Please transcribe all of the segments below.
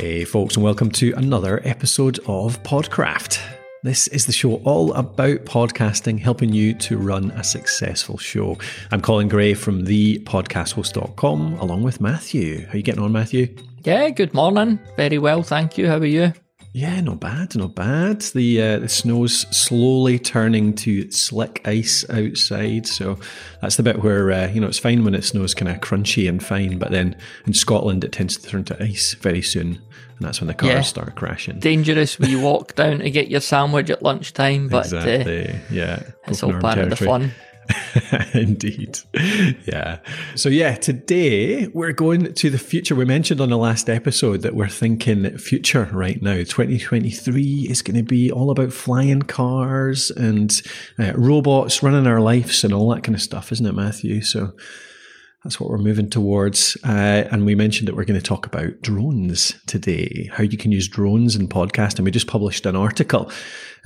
Hey, folks, and welcome to another episode of Podcraft. This is the show all about podcasting, helping you to run a successful show. I'm Colin Gray from thepodcasthost.com, along with Matthew. How are you getting on, Matthew? Yeah, good morning. Very well, thank you. How are you? Yeah, not bad, not bad. The uh, the snow's slowly turning to slick ice outside, so that's the bit where uh, you know it's fine when it snows, kind of crunchy and fine, but then in Scotland it tends to turn to ice very soon, and that's when the cars yeah. start crashing. Dangerous when you walk down to get your sandwich at lunchtime, but uh, exactly. Uh, yeah, it's all part of the fun. Indeed. Yeah. So, yeah, today we're going to the future. We mentioned on the last episode that we're thinking future right now. 2023 is going to be all about flying cars and uh, robots running our lives and all that kind of stuff, isn't it, Matthew? So, that's what we're moving towards. Uh, and we mentioned that we're going to talk about drones today, how you can use drones in podcasting. We just published an article.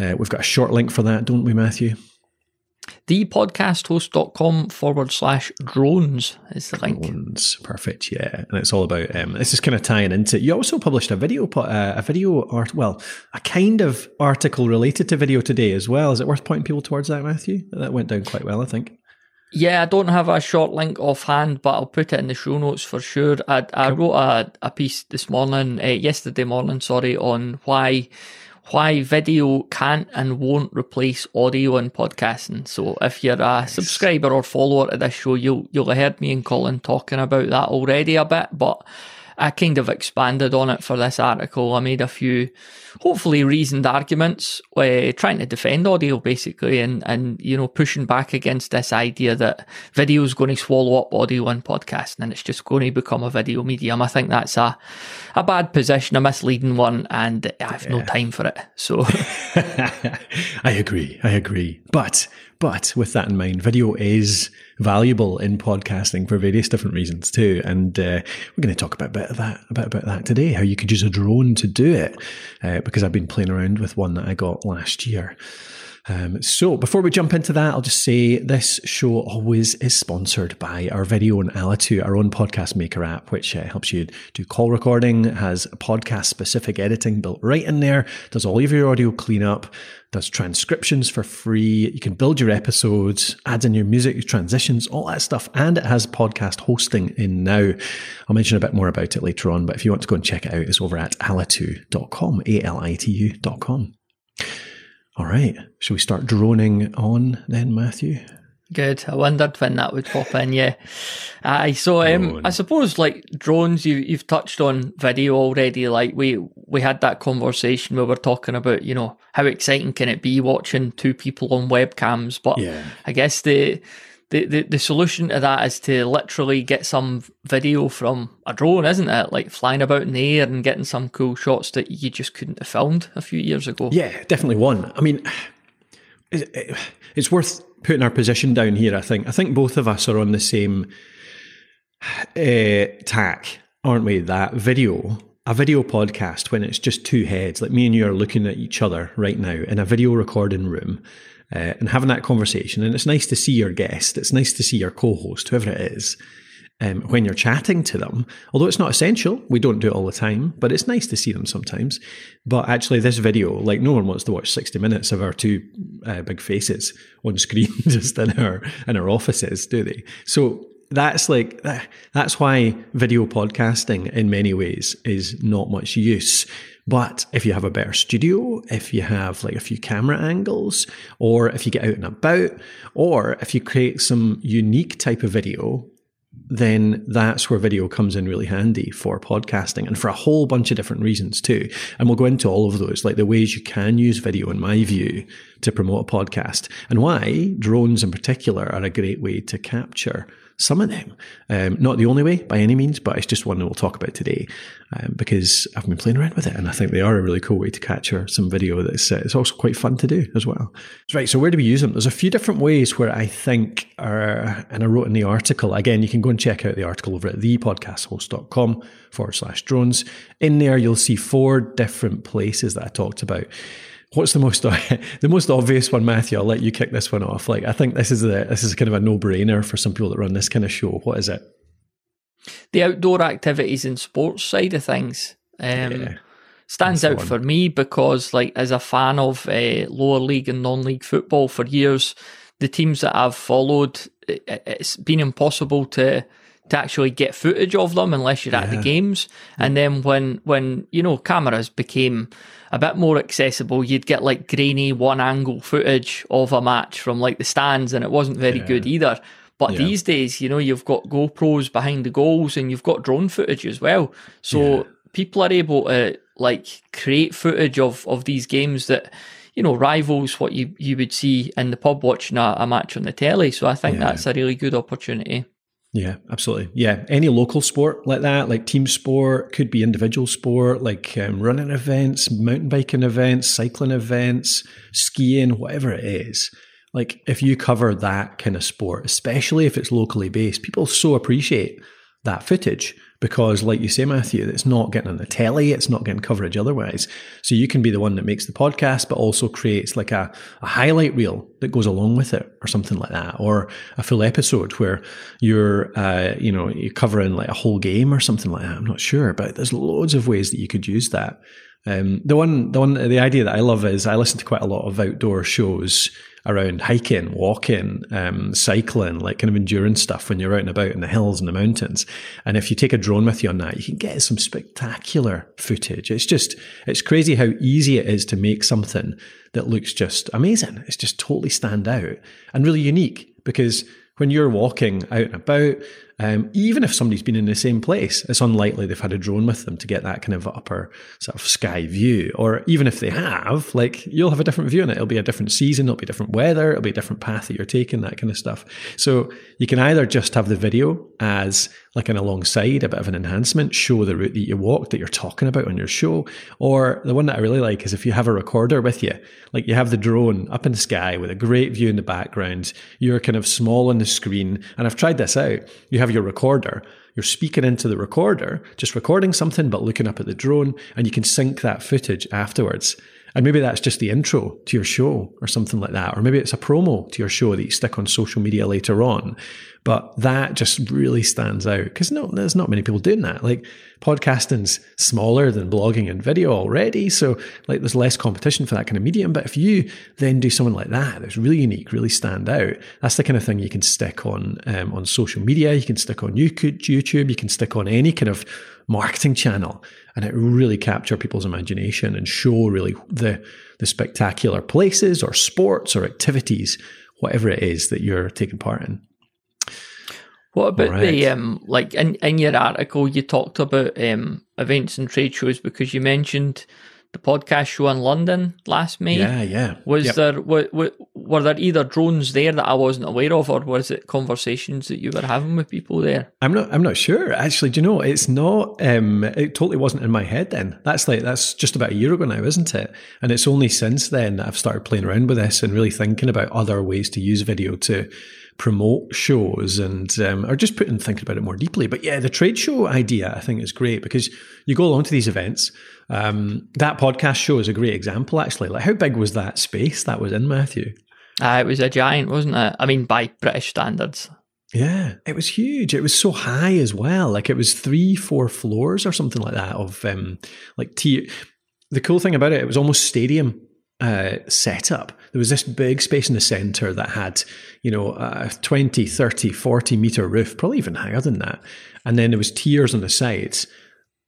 Uh, we've got a short link for that, don't we, Matthew? thepodcasthost.com forward slash drones is the link. Drones, perfect, yeah. And it's all about, um, this is kind of tying into, you also published a video, uh, a video art, well, a kind of article related to video today as well. Is it worth pointing people towards that, Matthew? That went down quite well, I think. Yeah, I don't have a short link offhand, but I'll put it in the show notes for sure. I, I cool. wrote a, a piece this morning, uh, yesterday morning, sorry, on why why video can't and won't replace audio in podcasting. So if you're a subscriber or follower to this show, you'll you'll have heard me and Colin talking about that already a bit, but I kind of expanded on it for this article. I made a few, hopefully reasoned arguments, uh, trying to defend audio basically, and and you know pushing back against this idea that video is going to swallow up audio and podcasting, and it's just going to become a video medium. I think that's a a bad position, a misleading one, and I have yeah. no time for it. So I agree. I agree. But but with that in mind, video is valuable in podcasting for various different reasons too. And uh, we're going to talk about a bit of that, a bit about that today. How you could use a drone to do it, uh, because I've been playing around with one that I got last year. Um, so before we jump into that, I'll just say this show always is sponsored by our video on Alitu, our own podcast maker app, which uh, helps you do call recording, has podcast specific editing built right in there, does all of your audio cleanup, does transcriptions for free. You can build your episodes, adds in your music, transitions, all that stuff. And it has podcast hosting in now. I'll mention a bit more about it later on, but if you want to go and check it out, it's over at alitu.com, A-L-I-T-U.com. All right. Shall we start droning on then, Matthew? Good. I wondered when that would pop in. Yeah. I so um, I suppose like drones. You you've touched on video already. Like we we had that conversation where we're talking about you know how exciting can it be watching two people on webcams. But yeah. I guess the the, the, the solution to that is to literally get some video from a drone, isn't it? Like flying about in the air and getting some cool shots that you just couldn't have filmed a few years ago. Yeah, definitely one. I mean, it's worth putting our position down here. I think. I think both of us are on the same uh, tack, aren't we? That video a video podcast when it's just two heads, like me and you are looking at each other right now in a video recording room, uh, and having that conversation. And it's nice to see your guest. It's nice to see your co-host, whoever it is, um, when you're chatting to them. Although it's not essential, we don't do it all the time, but it's nice to see them sometimes. But actually, this video, like no one wants to watch 60 minutes of our two uh, big faces on screen just in our in our offices, do they? So that's like that's why video podcasting in many ways is not much use but if you have a better studio, if you have like a few camera angles, or if you get out and about, or if you create some unique type of video, then that's where video comes in really handy for podcasting and for a whole bunch of different reasons too. And we'll go into all of those, like the ways you can use video, in my view, to promote a podcast and why drones in particular are a great way to capture some of them. Um, not the only way by any means, but it's just one that we'll talk about today um, because I've been playing around with it and I think they are a really cool way to capture some video that's uh, it's also quite fun to do as well. Right, so where do we use them? There's a few different ways where I think are, and I wrote in the article, again, you can go and check out the article over at thepodcasthost.com forward slash drones. In there, you'll see four different places that I talked about. What's the most the most obvious one, Matthew? I'll let you kick this one off. Like I think this is a this is kind of a no brainer for some people that run this kind of show. What is it? The outdoor activities and sports side of things. Um, Yeah. stands That's out for me because, like, as a fan of uh, lower league and non-league football for years, the teams that I've followed, it, it's been impossible to to actually get footage of them unless you're at the games. And then when when you know cameras became a bit more accessible, you'd get like grainy one angle footage of a match from like the stands, and it wasn't very Yeah. good either. But Yeah. these days, you know, you've got GoPros behind the goals and you've got drone footage as well. So Yeah. people are able to like create footage of, of these games that, you know, rivals what you, you would see in the pub watching a, a match on the telly. So I think Yeah. that's a really good opportunity. Yeah, absolutely. Yeah, any local sport like that, like team sport, could be individual sport, like um, running events, mountain biking events, cycling events, skiing, whatever it is. Like if you cover that kind of sport, especially if it's locally based, people so appreciate that footage because, like you say, Matthew, it's not getting on the telly, it's not getting coverage otherwise. So you can be the one that makes the podcast, but also creates like a, a highlight reel that goes along with it, or something like that, or a full episode where you're, uh, you know, you're covering like a whole game or something like that. I'm not sure, but there's loads of ways that you could use that. Um, the one, the one, the idea that I love is I listen to quite a lot of outdoor shows around hiking, walking, um, cycling, like kind of endurance stuff when you're out and about in the hills and the mountains. And if you take a drone with you on that, you can get some spectacular footage. It's just, it's crazy how easy it is to make something that looks just amazing. It's just totally stand out and really unique because when you're walking out and about, um, even if somebody's been in the same place, it's unlikely they've had a drone with them to get that kind of upper sort of sky view. Or even if they have, like you'll have a different view on it. It'll be a different season, it'll be different weather, it'll be a different path that you're taking, that kind of stuff. So you can either just have the video as like an alongside, a bit of an enhancement, show the route that you walked that you're talking about on your show. Or the one that I really like is if you have a recorder with you, like you have the drone up in the sky with a great view in the background, you're kind of small on the screen. And I've tried this out. You have your recorder, you're speaking into the recorder, just recording something, but looking up at the drone, and you can sync that footage afterwards. And maybe that's just the intro to your show or something like that. Or maybe it's a promo to your show that you stick on social media later on. But that just really stands out because no, there's not many people doing that. Like podcasting's smaller than blogging and video already. So like there's less competition for that kind of medium. But if you then do something like that, that's really unique, really stand out. That's the kind of thing you can stick on, um, on social media. You can stick on YouTube. You can stick on any kind of marketing channel and it really capture people's imagination and show really the, the spectacular places or sports or activities, whatever it is that you're taking part in. What about Right. the um like in, in your article you talked about um events and trade shows because you mentioned the podcast show in London last May. Yeah, yeah. Was Yep. there what, were, were there either drones there that I wasn't aware of, or was it conversations that you were having with people there? I'm not. I'm not sure. Actually, do you know? It's not. Um, it totally wasn't in my head then. That's like that's just about a year ago now, isn't it? And it's only since then that I've started playing around with this and really thinking about other ways to use video to promote shows and um, or just putting thinking about it more deeply. But yeah, the trade show idea I think is great because you go along to these events. Um, that podcast show is a great example, actually. Like, how big was that space that was in Matthew? Uh, it was a giant, wasn't it? I mean, by British standards. Yeah, it was huge. It was so high as well. Like it was three, four floors or something like that of um, like tier. The cool thing about it, it was almost stadium uh, setup. There was this big space in the center that had, you know, a 20, 30, 40 meter roof, probably even higher than that. And then there was tiers on the sides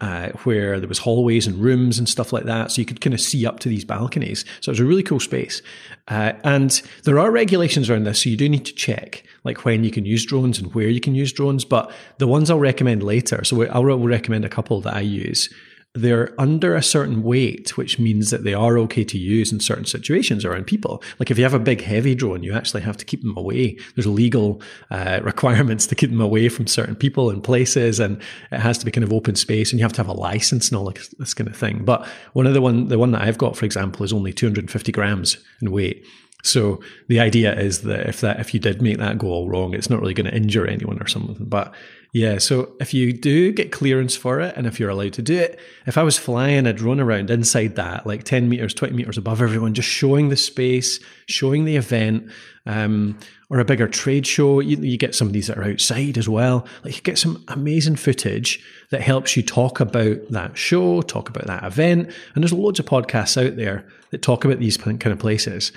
uh, where there was hallways and rooms and stuff like that, so you could kind of see up to these balconies. So it was a really cool space. Uh, and there are regulations around this, so you do need to check like when you can use drones and where you can use drones. But the ones I'll recommend later, so I'll recommend a couple that I use. They're under a certain weight, which means that they are okay to use in certain situations around people. Like if you have a big, heavy drone, you actually have to keep them away. There's legal uh, requirements to keep them away from certain people and places, and it has to be kind of open space, and you have to have a license and all like this kind of thing. But one of the one, the one that I've got, for example, is only 250 grams in weight. So the idea is that if that if you did make that go all wrong, it's not really going to injure anyone or something. But yeah, so if you do get clearance for it, and if you're allowed to do it, if I was flying a drone around inside that, like ten meters, twenty meters above everyone, just showing the space, showing the event. Um, or a bigger trade show. You, you, get some of these that are outside as well. Like you get some amazing footage that helps you talk about that show, talk about that event. And there's loads of podcasts out there that talk about these kind of places.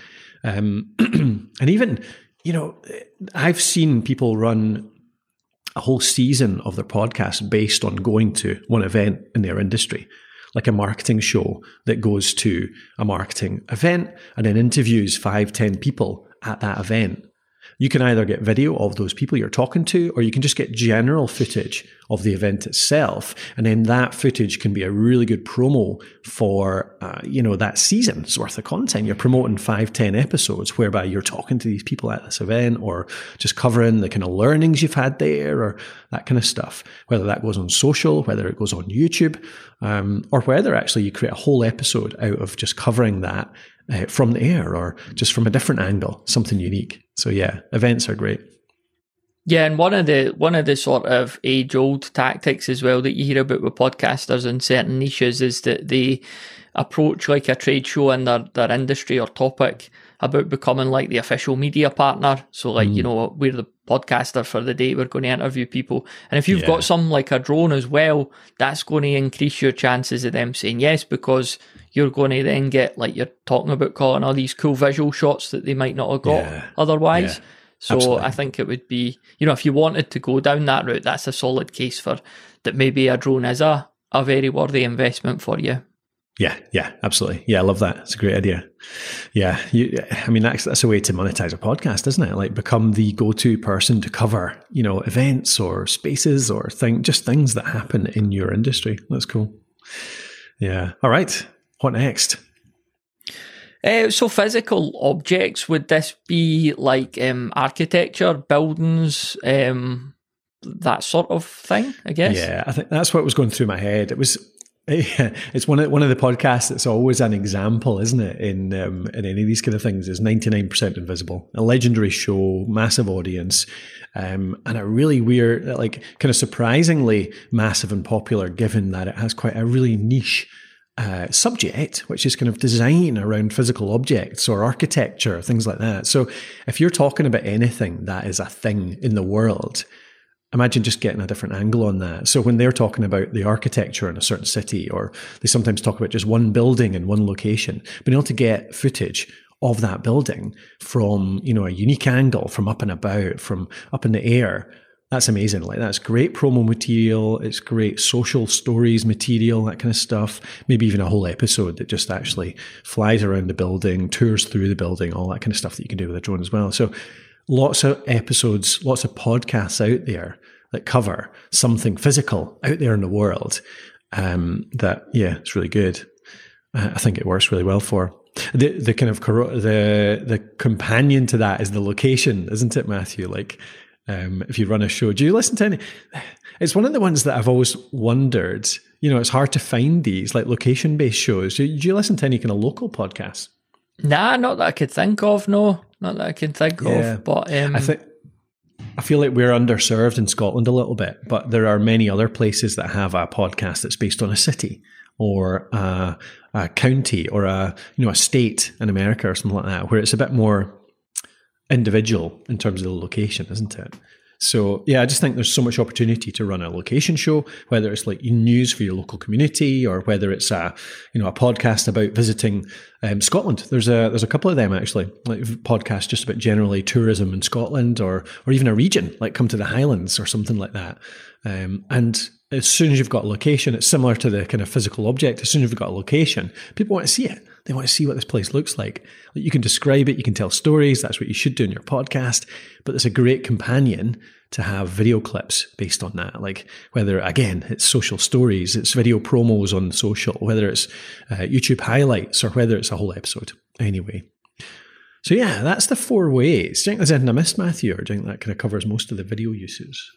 Um, and even, you know, I've seen people run a whole season of their podcast based on going to one event in their industry, like a marketing show that goes to a marketing event and then interviews five, ten people at that event you can either get video of those people you're talking to, or you can just get general footage of the event itself. And then that footage can be a really good promo for, uh, you know, that season's worth of content. You're promoting five, ten episodes whereby you're talking to these people at this event or just covering the kind of learnings you've had there or that kind of stuff. Whether that goes on social, whether it goes on YouTube, um, or whether actually you create a whole episode out of just covering that uh, from the air or just from a different angle, something unique. So yeah, events are great. Yeah, and one of the one of the sort of age old tactics as well that you hear about with podcasters in certain niches is that they approach like a trade show in their, their industry or topic about becoming like the official media partner. So like, mm. you know, we're the podcaster for the day, we're going to interview people. And if you've yeah. got some like a drone as well, that's going to increase your chances of them saying yes because you're going to then get like you're talking about calling all these cool visual shots that they might not have got yeah. otherwise. Yeah. So Absolutely. I think it would be, you know, if you wanted to go down that route, that's a solid case for that maybe a drone is a, a very worthy investment for you. Yeah, yeah, absolutely. Yeah, I love that. It's a great idea. Yeah, you, I mean that's that's a way to monetize a podcast, isn't it? Like become the go-to person to cover, you know, events or spaces or thing, just things that happen in your industry. That's cool. Yeah. All right. What next? Uh, so physical objects would this be like um, architecture, buildings, um, that sort of thing? I guess. Yeah, I think that's what was going through my head. It was. It's one of one of the podcasts that's always an example, isn't it? In um, in any of these kind of things, is ninety nine percent invisible, a legendary show, massive audience, um, and a really weird, like kind of surprisingly massive and popular, given that it has quite a really niche uh, subject, which is kind of design around physical objects or architecture, things like that. So if you're talking about anything that is a thing in the world, imagine just getting a different angle on that. So when they're talking about the architecture in a certain city, or they sometimes talk about just one building in one location, being able to get footage of that building from, you know, a unique angle from up and about, from up in the air, that's amazing. Like that's great promo material. It's great social stories material, that kind of stuff. Maybe even a whole episode that just actually flies around the building, tours through the building, all that kind of stuff that you can do with a drone as well. So lots of episodes, lots of podcasts out there that cover something physical out there in the world. Um, that yeah, it's really good. Uh, I think it works really well for. The the kind of the the companion to that is the location, isn't it, Matthew? Like um, if you run a show. Do you listen to any? It's one of the ones that I've always wondered. You know, it's hard to find these like location based shows. Do, do, you listen to any kind of local podcasts? Nah, not that I could think of. No, not that I can think yeah. of. But um, I think I feel like we're underserved in Scotland a little bit, but there are many other places that have a podcast that's based on a city or a, a county or a you know a state in America or something like that, where it's a bit more individual in terms of the location, isn't it? So yeah, I just think there's so much opportunity to run a location show, whether it's like news for your local community or whether it's a you know a podcast about visiting um, Scotland. There's a there's a couple of them actually, like podcasts just about generally tourism in Scotland or or even a region like come to the Highlands or something like that. Um, and as soon as you've got a location, it's similar to the kind of physical object. As soon as you've got a location, people want to see it. They want to see what this place looks like. You can describe it, you can tell stories. That's what you should do in your podcast. But there's a great companion to have video clips based on that. Like whether again it's social stories, it's video promos on social, whether it's uh, YouTube highlights, or whether it's a whole episode. Anyway. So yeah, that's the four ways. Do you think there's anything I missed, Matthew, or do you think that kind of covers most of the video uses?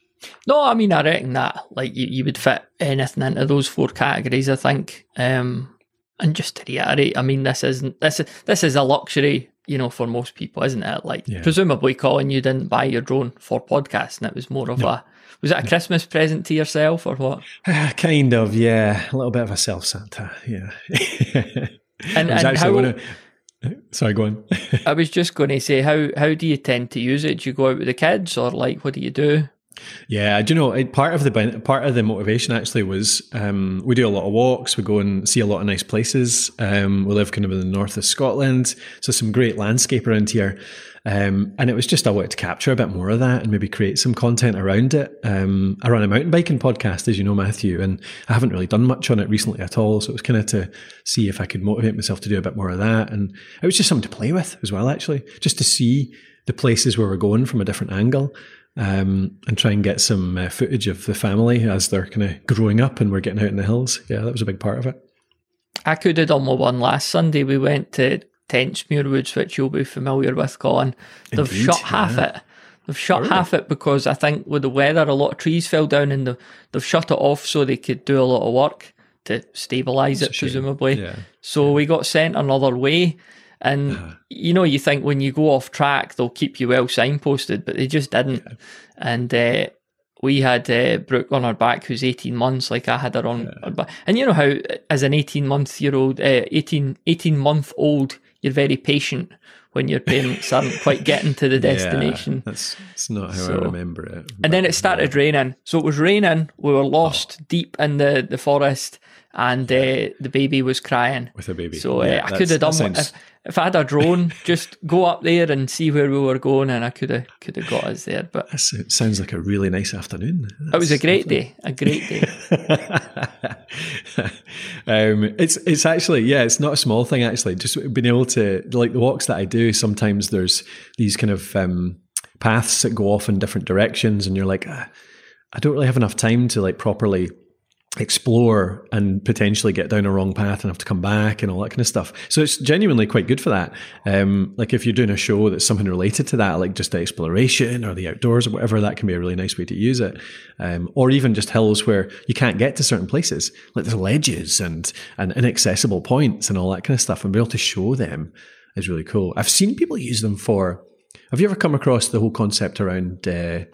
No, I mean I reckon that like you, you would fit anything into those four categories. I think, um, and just to reiterate, I mean this isn't this is this is a luxury you know, for most people, isn't it? Like, Yeah. presumably, Colin, you didn't buy your drone for podcasting. It was more of a, was it a Christmas present to yourself or what? kind of, yeah. A little bit of a self Santa, yeah. And, and how, Sorry, go on. I was just going to say, how, how do you tend to use it? Do you go out with the kids or like, what do you do? Yeah, I do you know part of the part of the motivation actually was um, we do a lot of walks. We go and see a lot of nice places. Um, we live kind of in the north of Scotland, so some great landscape around here. Um, and it was just I wanted to capture a bit more of that and maybe create some content around it. Um, I run a mountain biking podcast, as you know, Matthew, and I haven't really done much on it recently at all. So it was kind of to see if I could motivate myself to do a bit more of that, and it was just something to play with as well, actually, just to see the places where we're going from a different angle um, and try and get some uh, footage of the family as they're kind of growing up and we're getting out in the hills. Yeah, that was a big part of it. I could have done my one last Sunday. We went to Tentsmuir Woods, which you'll be familiar with, Colin. They've Indeed, shut half it. They've shut half it because I think with the weather, a lot of trees fell down and the, they've shut it off so they could do a lot of work to stabilise it, presumably. Yeah. So we got sent another way. And Uh-huh. you know, you think when you go off track, they'll keep you well signposted, but they just didn't. And uh, we had uh, Brooke on our back, who's 18 months, like I had her on her back. And you know how, as an 18 month year old, uh, 18, 18 month old, you're very patient when your parents aren't quite getting to the destination. Yeah, that's, that's not how So- I remember it. And then it started raining. So it was raining. We were lost deep in the, the forest, and uh, the baby was crying. with a baby. So uh, Yeah, I could have done sounds- if, if I had a drone, just go up there and see where we were going, and I could have could have got us there. But that's- it sounds like a really nice afternoon. it was a great day, a great day. um, it's it's actually yeah, it's not a small thing actually. Just being able to like the walks that I do. Sometimes there's these kind of um, paths that go off in different directions, and you're like, ah, I don't really have enough time to like properly explore and potentially get down a wrong path and have to come back and all that kind of stuff. So it's genuinely quite good for that. Um, like if you're doing a show that's something related to that, like just the exploration or the outdoors or whatever, that can be a really nice way to use it. Um, or even just hills where you can't get to certain places, like there's ledges and, and inaccessible points and all that kind of stuff and be able to show them is really cool. I've seen people use them for, have you ever come across the whole concept around, uh,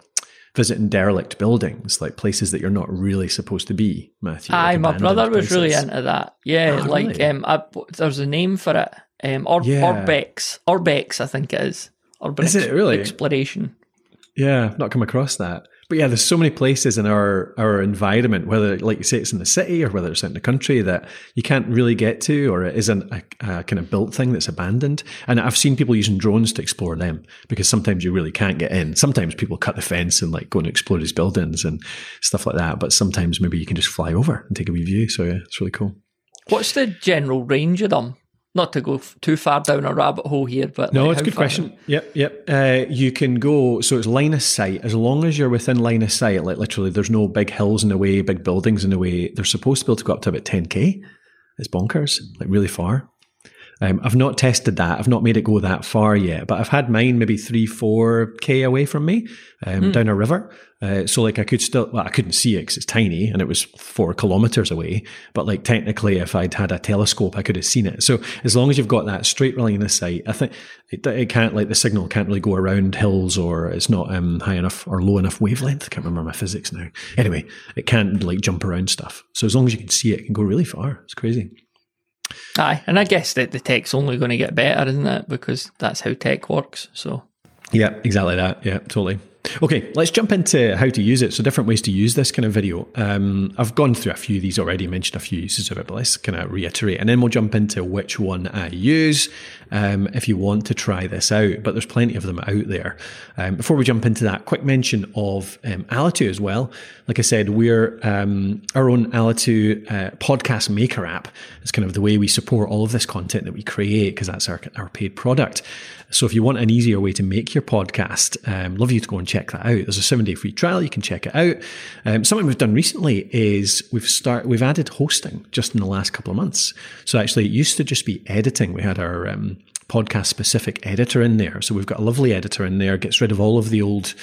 visiting derelict buildings, like places that you're not really supposed to be, Matthew. Aye, like my brother was really into that. Yeah, Ah, like really? um, I, there's a name for it. Um, Ur- Yeah. Urbex, Urbex, I think it is. Urban Is it really? exploration? Yeah, I've not come across that. But yeah, there's so many places in our our environment, whether like you say it's in the city or whether it's out in the country that you can't really get to, or it isn't a, a kind of built thing that's abandoned. And I've seen people using drones to explore them because sometimes you really can't get in. Sometimes people cut the fence and like go and explore these buildings and stuff like that. But sometimes maybe you can just fly over and take a wee view. So yeah, it's really cool. What's the general range of them? Not to go f- too far down a rabbit hole here, but No, like, it's a good question. Yep, yep. Uh, you can go, so it's line of sight. As long as you're within line of sight, like literally there's no big hills in the way, big buildings in the way, they're supposed to be able to go up to about 10K. It's bonkers, like really far. Um, I've not tested that. I've not made it go that far yet, but I've had mine maybe three, four k away from me, um, down a river. Uh, so like I could still, well, I couldn't see it because it's tiny and it was four kilometers away. But like technically, if I'd had a telescope, I could have seen it. So as long as you've got that straight line of sight, I think it, it can't like the signal can't really go around hills or it's not um, high enough or low enough wavelength. I can't remember my physics now. Anyway, it can't like jump around stuff. So as long as you can see it, it can go really far. It's crazy. Aye, and I guess that the tech's only going to get better, isn't it? Because that's how tech works. So Yeah, exactly that. Yeah, totally. Okay, let's jump into how to use it. So, different ways to use this kind of video. Um, I've gone through a few of these already, mentioned a few uses of it, but let's kind of reiterate. And then we'll jump into which one I use um, if you want to try this out. But there's plenty of them out there. Um, before we jump into that, quick mention of um, Alitu as well. Like I said, we're um, our own Alitu uh, podcast maker app. It's kind of the way we support all of this content that we create because that's our, our paid product. So if you want an easier way to make your podcast, um, love you to go and check that out. There's a seven day free trial. You can check it out. Um, something we've done recently is we've start we've added hosting just in the last couple of months. So actually, it used to just be editing. We had our um, podcast specific editor in there. So we've got a lovely editor in there. Gets rid of all of the old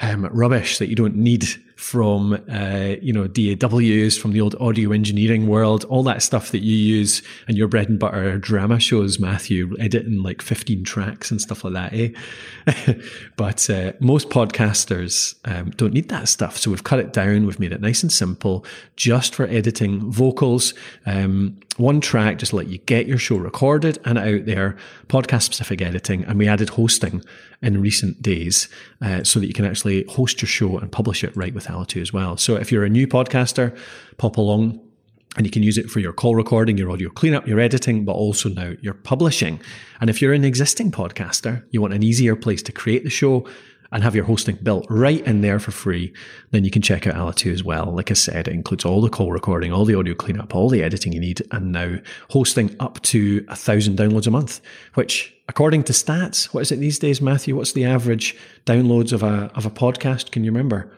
um, rubbish that you don't need from uh, you know DAWs from the old audio engineering world, all that stuff that you use and your bread and butter drama shows, Matthew, editing like 15 tracks and stuff like that, eh? but uh, most podcasters um, don't need that stuff, so we've cut it down. We've made it nice and simple, just for editing vocals. Um, one track, just let you get your show recorded and out there, podcast specific editing, and we added hosting in recent days uh, so that you can actually host your show and publish it right with As well. So if you're a new podcaster, pop along and you can use it for your call recording, your audio cleanup, your editing, but also now your publishing. And if you're an existing podcaster, you want an easier place to create the show and have your hosting built right in there for free, then you can check out Alitu as well. Like I said, it includes all the call recording, all the audio cleanup, all the editing you need, and now hosting up to a thousand downloads a month, which according to stats, what is it these days, Matthew? What's the average downloads of a of a podcast? Can you remember?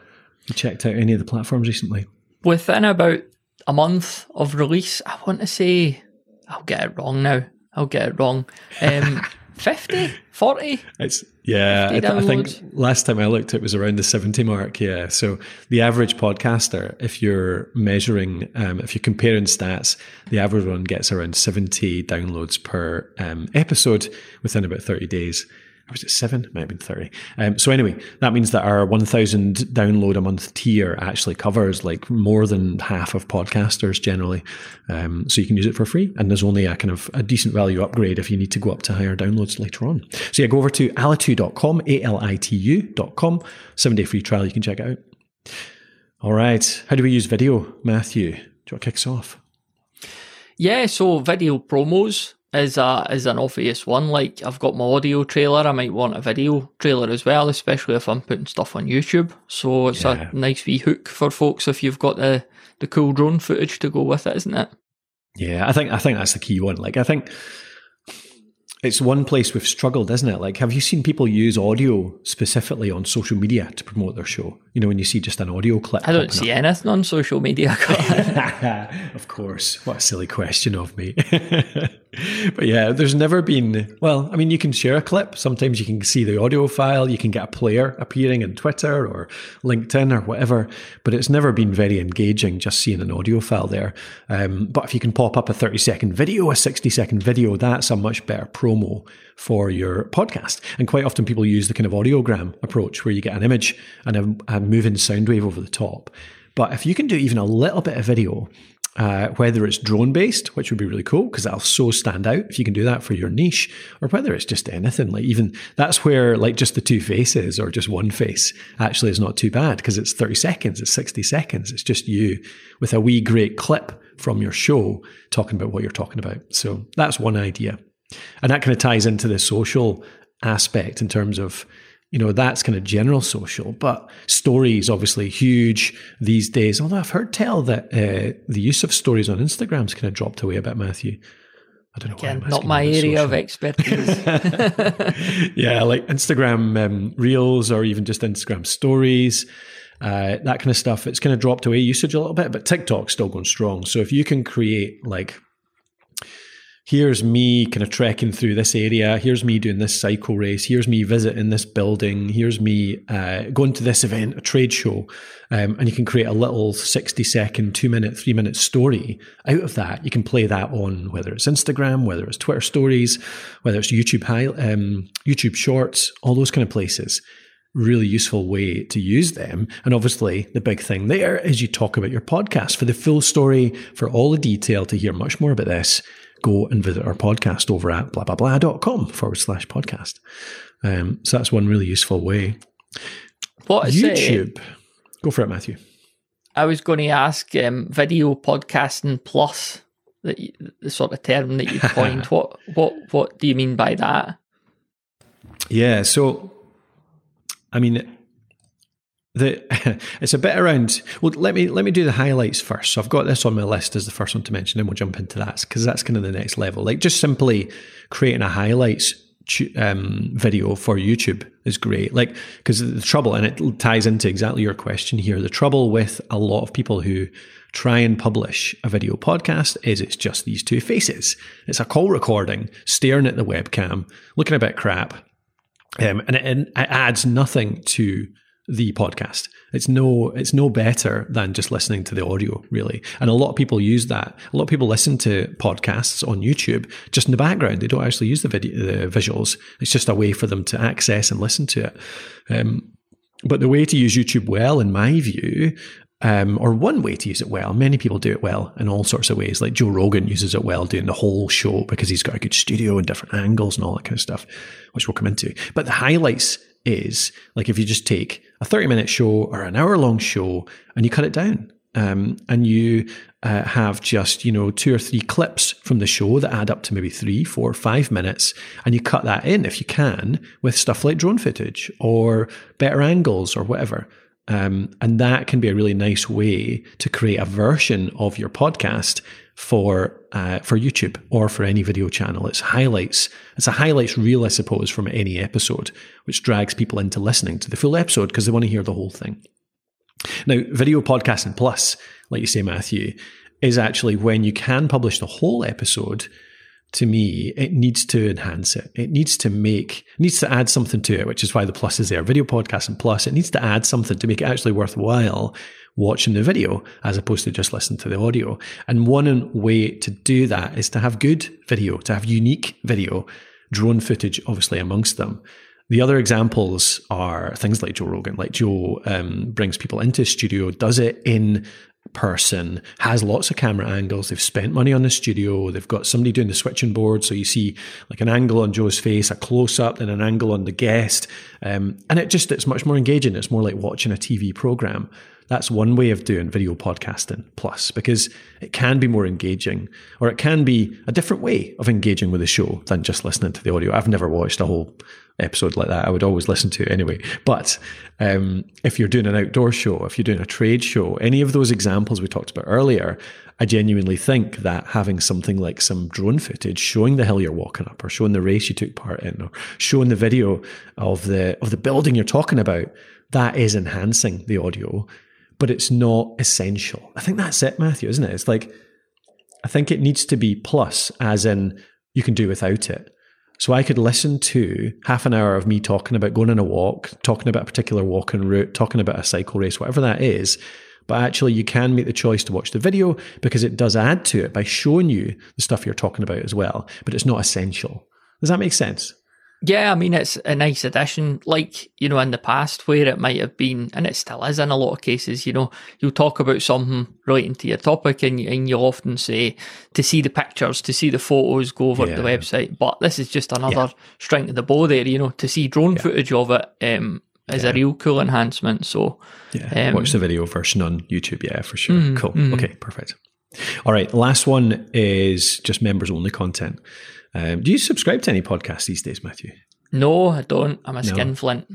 You checked out any of the platforms recently? Within about a month of release, I want to say I'll get it wrong now. I'll get it wrong. Um, 50, 40? It's yeah. I, th- I, think last time I looked, it was around the seventy mark. Yeah. So the average podcaster, if you're measuring, um, if you're comparing stats, the average one gets around seventy downloads per um, episode within about thirty days or was it seven? It might have been 30. Um, so anyway, that means that our 1000 download a month tier actually covers like more than half of podcasters generally. Um, so you can use it for free. And there's only a kind of a decent value upgrade if you need to go up to higher downloads later on. So yeah, go over to alitu.com, A-L-I-T-U.com, seven day free trial. You can check it out. All right. How do we use video, Matthew? Do you want to kick us off? Yeah, so video promos is a is an obvious one. Like I've got my audio trailer, I might want a video trailer as well, especially if I'm putting stuff on YouTube. So it's yeah. a nice wee hook for folks if you've got the the cool drone footage to go with it, isn't it? Yeah, I think I think that's the key one. Like I think it's one place we've struggled, isn't it? Like, have you seen people use audio specifically on social media to promote their show? You know, when you see just an audio clip. I don't see up. anything on social media. of course. What a silly question of me. but yeah, there's never been, well, I mean, you can share a clip. Sometimes you can see the audio file. You can get a player appearing in Twitter or LinkedIn or whatever. But it's never been very engaging just seeing an audio file there. Um, but if you can pop up a 30 second video, a 60 second video, that's a much better promo for your podcast. And quite often people use the kind of audiogram approach where you get an image and a, a moving sound wave over the top. But if you can do even a little bit of video, uh, whether it's drone based, which would be really cool because that'll so stand out if you can do that for your niche, or whether it's just anything like even that's where like just the two faces or just one face actually is not too bad because it's 30 seconds, it's 60 seconds, it's just you with a wee great clip from your show talking about what you're talking about. So that's one idea. And that kind of ties into the social aspect in terms of, you know, that's kind of general social, but stories obviously huge these days. Although I've heard tell that uh, the use of stories on Instagram's kind of dropped away a bit, Matthew. I don't know Again, not my area of expertise. yeah, like Instagram um, reels or even just Instagram stories. Uh, that kind of stuff, it's kind of dropped away usage a little bit, but TikTok's still going strong. So if you can create like here's me kind of trekking through this area. Here's me doing this cycle race. Here's me visiting this building. Here's me uh, going to this event, a trade show. Um, and you can create a little 60 second, two minute, three minute story out of that. You can play that on whether it's Instagram, whether it's Twitter stories, whether it's YouTube high, um, YouTube shorts, all those kind of places really useful way to use them. And obviously, the big thing there is you talk about your podcast for the full story, for all the detail to hear much more about this go and visit our podcast over at blah blah blah.com forward slash podcast. Um, so that's one really useful way. What is YouTube? It? Go for it, Matthew. I was going to ask um, video podcasting plus the, the sort of term that you coined. what what what do you mean by that? Yeah, so I mean, the it's a bit around well let me let me do the highlights first. So i've got this on my list as the first one to mention then we'll jump into that because that's kind of the next level. Like just simply creating a highlights um, video for youtube is great. Like because the trouble and it ties into exactly your question here the trouble with a lot of people who try and publish a video podcast is it's just these two faces. It's a call recording staring at the webcam looking a bit crap um, and it, it adds nothing to the podcast. It's no it's no better than just listening to the audio, really. And a lot of people use that. A lot of people listen to podcasts on YouTube just in the background. They don't actually use the video the visuals. It's just a way for them to access and listen to it. Um, but the way to use YouTube well, in my view, um, or one way to use it well. Many people do it well in all sorts of ways. Like Joe Rogan uses it well doing the whole show because he's got a good studio and different angles and all that kind of stuff, which we'll come into. But the highlights is like if you just take a 30 minute show or an hour long show and you cut it down um, and you uh, have just you know two or three clips from the show that add up to maybe three four five minutes and you cut that in if you can with stuff like drone footage or better angles or whatever. Um, and that can be a really nice way to create a version of your podcast for uh, for YouTube or for any video channel. It's highlights. It's a highlights reel, I suppose, from any episode, which drags people into listening to the full episode because they want to hear the whole thing. Now, video podcasting plus, like you say, Matthew, is actually when you can publish the whole episode to me, it needs to enhance it. It needs to make, needs to add something to it, which is why the plus is there. Video podcast and plus, it needs to add something to make it actually worthwhile watching the video as opposed to just listening to the audio. And one way to do that is to have good video, to have unique video, drone footage, obviously amongst them. The other examples are things like Joe Rogan. Like Joe um, brings people into studio, does it in person, has lots of camera angles. They've spent money on the studio. They've got somebody doing the switching board. So you see like an angle on Joe's face, a close up, then an angle on the guest. Um, and it just, it's much more engaging. It's more like watching a TV program. That's one way of doing video podcasting plus because it can be more engaging or it can be a different way of engaging with the show than just listening to the audio. I've never watched a whole episode like that. I would always listen to anyway. But um, if you're doing an outdoor show, if you're doing a trade show, any of those examples we talked about earlier, I genuinely think that having something like some drone footage showing the hill you're walking up, or showing the race you took part in, or showing the video of the of the building you're talking about, that is enhancing the audio, but it's not essential. I think that's it, Matthew, isn't it? It's like I think it needs to be plus, as in you can do without it so I could listen to half an hour of me talking about going on a walk, talking about a particular walking route, talking about a cycle race, whatever that is. But actually, you can make the choice to watch the video because it does add to it by showing you the stuff you're talking about as well. But it's not essential. Does that make sense? Yeah, I mean, it's a nice addition. Like, you know, in the past where it might have been, and it still is in a lot of cases, you know, you'll talk about something relating to your topic and, and you'll often say to see the pictures, to see the photos, go over yeah. the website. But this is just another yeah. string to the bow there, you know, to see drone yeah. footage of it um, is a real cool enhancement. So, yeah, um, watch the video version on YouTube. Yeah, for sure. Mm, cool. Mm. Okay, perfect. All right, last one is just members only content. Um, do you subscribe to any podcasts these days, Matthew? No, I don't. I'm a no. skinflint.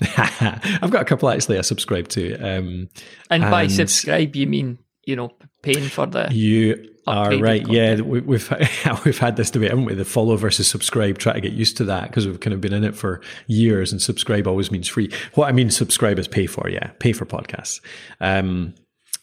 I've got a couple actually I subscribe to. Um, and, and, by subscribe, you mean you know paying for the you are right. Content. Yeah, we, we've we've had this debate, haven't we? The follow versus subscribe. Try to get used to that because we've kind of been in it for years, and subscribe always means free. What I mean, subscribe is pay for. Yeah, pay for podcasts. Um,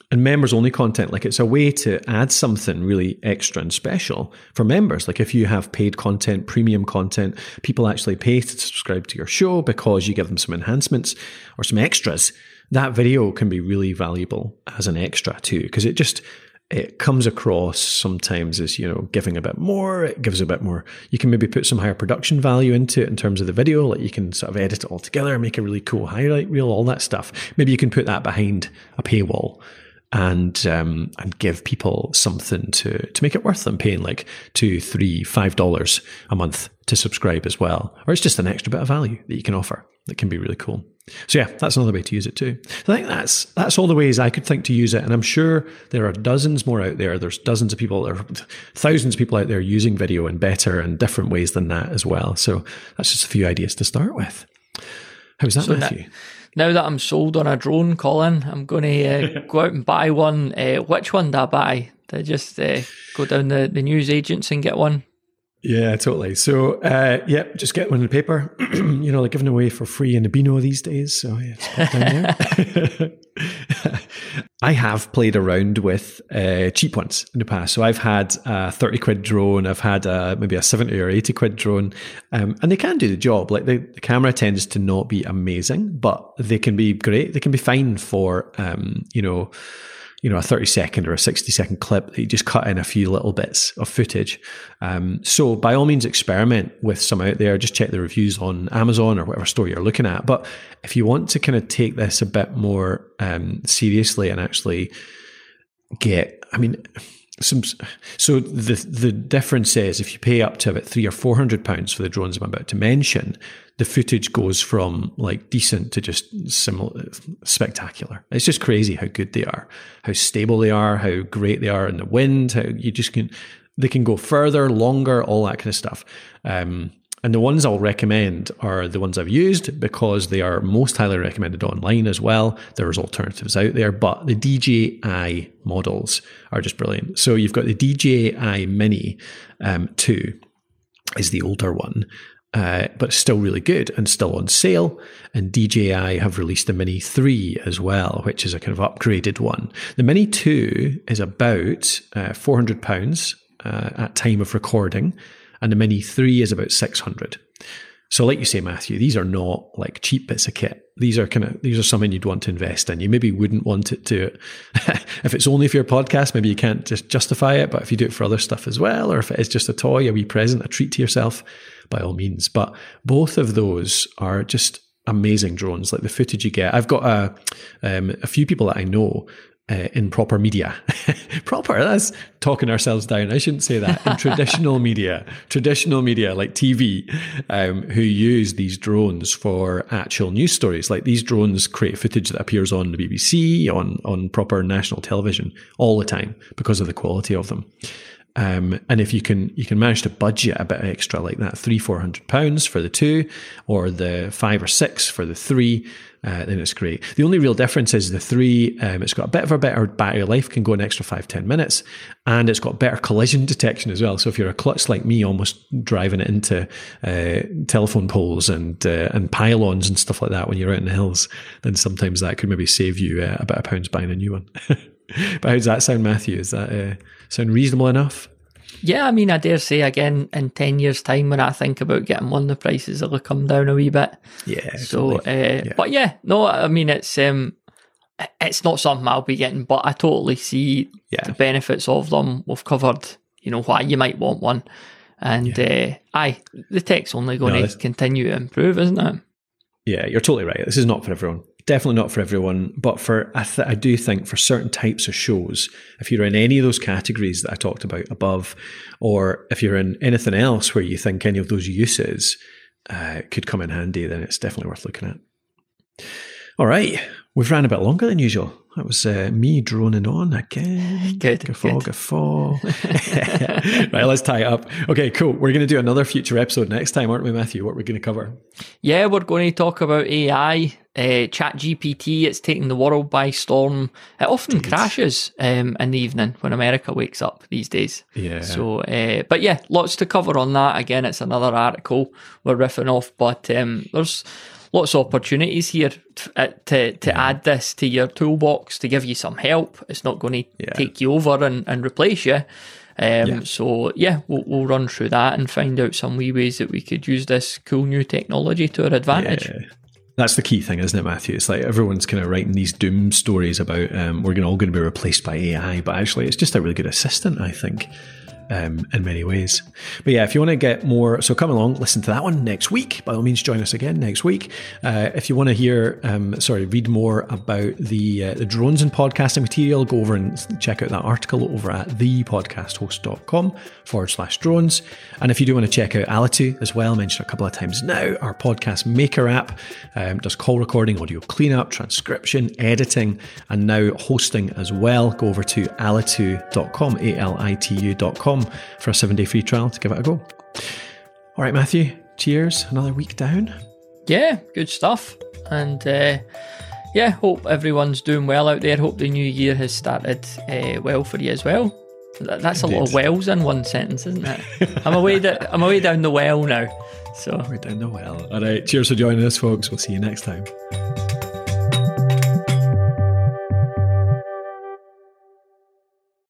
and members only content, like it's a way to add something really extra and special for members. Like if you have paid content, premium content, people actually pay to subscribe to your show because you give them some enhancements or some extras. That video can be really valuable as an extra too, because it just, it comes across sometimes as you know giving a bit more it gives a bit more you can maybe put some higher production value into it in terms of the video like you can sort of edit it all together make a really cool highlight reel all that stuff maybe you can put that behind a paywall and um, and give people something to to make it worth them paying like two, three, five dollars a month to subscribe as well, or it's just an extra bit of value that you can offer that can be really cool. So yeah, that's another way to use it too. So I think that's that's all the ways I could think to use it, and I'm sure there are dozens more out there. There's dozens of people, there are thousands of people out there using video in better and different ways than that as well. So that's just a few ideas to start with. How's that, so Matthew? That- now that I'm sold on a drone, Colin, I'm going to uh, go out and buy one. Uh, which one do I buy? Do I just uh, go down the, the news agents and get one? Yeah, totally. So, uh, yeah, just get one in the paper. you know, they're giving away for free in the Beano these days. So, yeah, I have played around with uh, cheap ones in the past. So I've had a 30 quid drone, I've had a, maybe a 70 or 80 quid drone, um, and they can do the job. Like the, the, camera tends to not be amazing, but they can be great. They can be fine for, um, you know, you know, a 30 second or a 60 second clip that you just cut in a few little bits of footage. Um, so by all means, experiment with some out there. Just check the reviews on Amazon or whatever store you're looking at. But if you want to kind of take this a bit more um, seriously and actually get, I mean, some, so the the difference is if you pay up to about three or four hundred pounds for the drones I'm about to mention, the footage goes from like decent to just similar spectacular. It's just crazy how good they are, how stable they are, how great they are in the wind. How you just can they can go further, longer, all that kind of stuff. Um, and the ones I'll recommend are the ones I've used because they are most highly recommended online as well. There's alternatives out there, but the DJI models are just brilliant. So you've got the DJI Mini um, 2 is the older one. Uh, but still really good and still on sale. And DJI have released the Mini 3 as well, which is a kind of upgraded one. The Mini 2 is about uh, £400 uh, at time of recording and the Mini 3 is about 600. So, like you say, Matthew, these are not like cheap bits of kit. These are kind of these are something you'd want to invest in. You maybe wouldn't want it to, if it's only for your podcast, maybe you can't just justify it. But if you do it for other stuff as well, or if it is just a toy, a wee present, a treat to yourself, by all means. But both of those are just amazing drones. Like the footage you get, I've got a um, a few people that I know uh, in proper media. proper, that's talking ourselves down. I shouldn't say that. In traditional media, traditional media like TV, um, who use these drones for actual news stories. Like these drones create footage that appears on the BBC, on, on proper national television all the time because of the quality of them. Um, and if you can you can manage to budget a bit extra like that, three four hundred pounds for the two, or the five or six for the three, uh, then it's great. The only real difference is the three. Um, it's got a bit of a better battery life, can go an extra five ten minutes, and it's got better collision detection as well. So if you're a klutz like me, almost driving it into uh, telephone poles and uh, and pylons and stuff like that when you're out in the hills, then sometimes that could maybe save you uh, a pound's buying a new one. but how does that sound, Matthew? Is that uh, sound reasonable enough? Yeah, I mean, I dare say again in ten years' time when I think about getting one, the prices will come down a wee bit. Yeah. So, uh, yeah. but yeah, no, I mean, it's um, it's not something I'll be getting, but I totally see yeah. the benefits of them. We've covered, you know, why you might want one, and yeah. uh, aye, the tech's only going no, to continue to improve, isn't it? Yeah, you're totally right. This is not for everyone definitely not for everyone, but for I, th- I, do think for certain types of shows, if you're in any of those categories that I talked about above, or if you're in anything else where you think any of those uses uh, could come in handy, then it's definitely worth looking at. All right, we've ran a bit longer than usual. That was uh, me droning on again. Good. Guffaw, good. guffaw. right, let's tie it up. Okay, cool. We're going to do another future episode next time, aren't we, Matthew? What we're we going to cover? Yeah, we're going to talk about AI. Uh, Chat GPT, it's taking the world by storm. It often Indeed. crashes um, in the evening when America wakes up these days. Yeah. So, uh, but yeah, lots to cover on that. Again, it's another article we're riffing off, but um, there's lots of opportunities here to uh, to, to yeah. add this to your toolbox to give you some help. It's not going to yeah. take you over and, and replace you. Um, yeah. So yeah, we'll, we'll run through that and find out some wee ways that we could use this cool new technology to our advantage. That's the key thing, isn't it, Matthew? It's like everyone's kind of writing these doom stories about um, we're all going to be replaced by AI, but actually, it's just a really good assistant, I think um, in many ways. But yeah, if you want to get more, so come along, listen to that one next week. By all means, join us again next week. Uh, if you want to hear, um, sorry, read more about the uh, the drones and podcasting material, go over and check out that article over at thepodcasthost.com forward slash drones. And if you do want to check out Alitu as well, mentioned a couple of times now, our podcast maker app um, does call recording, audio cleanup, transcription, editing, and now hosting as well. Go over to alitu.com, A L I T U.com for a seven day free trial to give it a go. All right, Matthew, cheers. Another week down. Yeah, good stuff. And uh, yeah, hope everyone's doing well out there. Hope the new year has started uh, well for you as well. That's Indeed. a lot of wells in one sentence, isn't it? I'm away. Da- I'm away down the well now. So we're down the well. All right. Cheers for joining us, folks. We'll see you next time.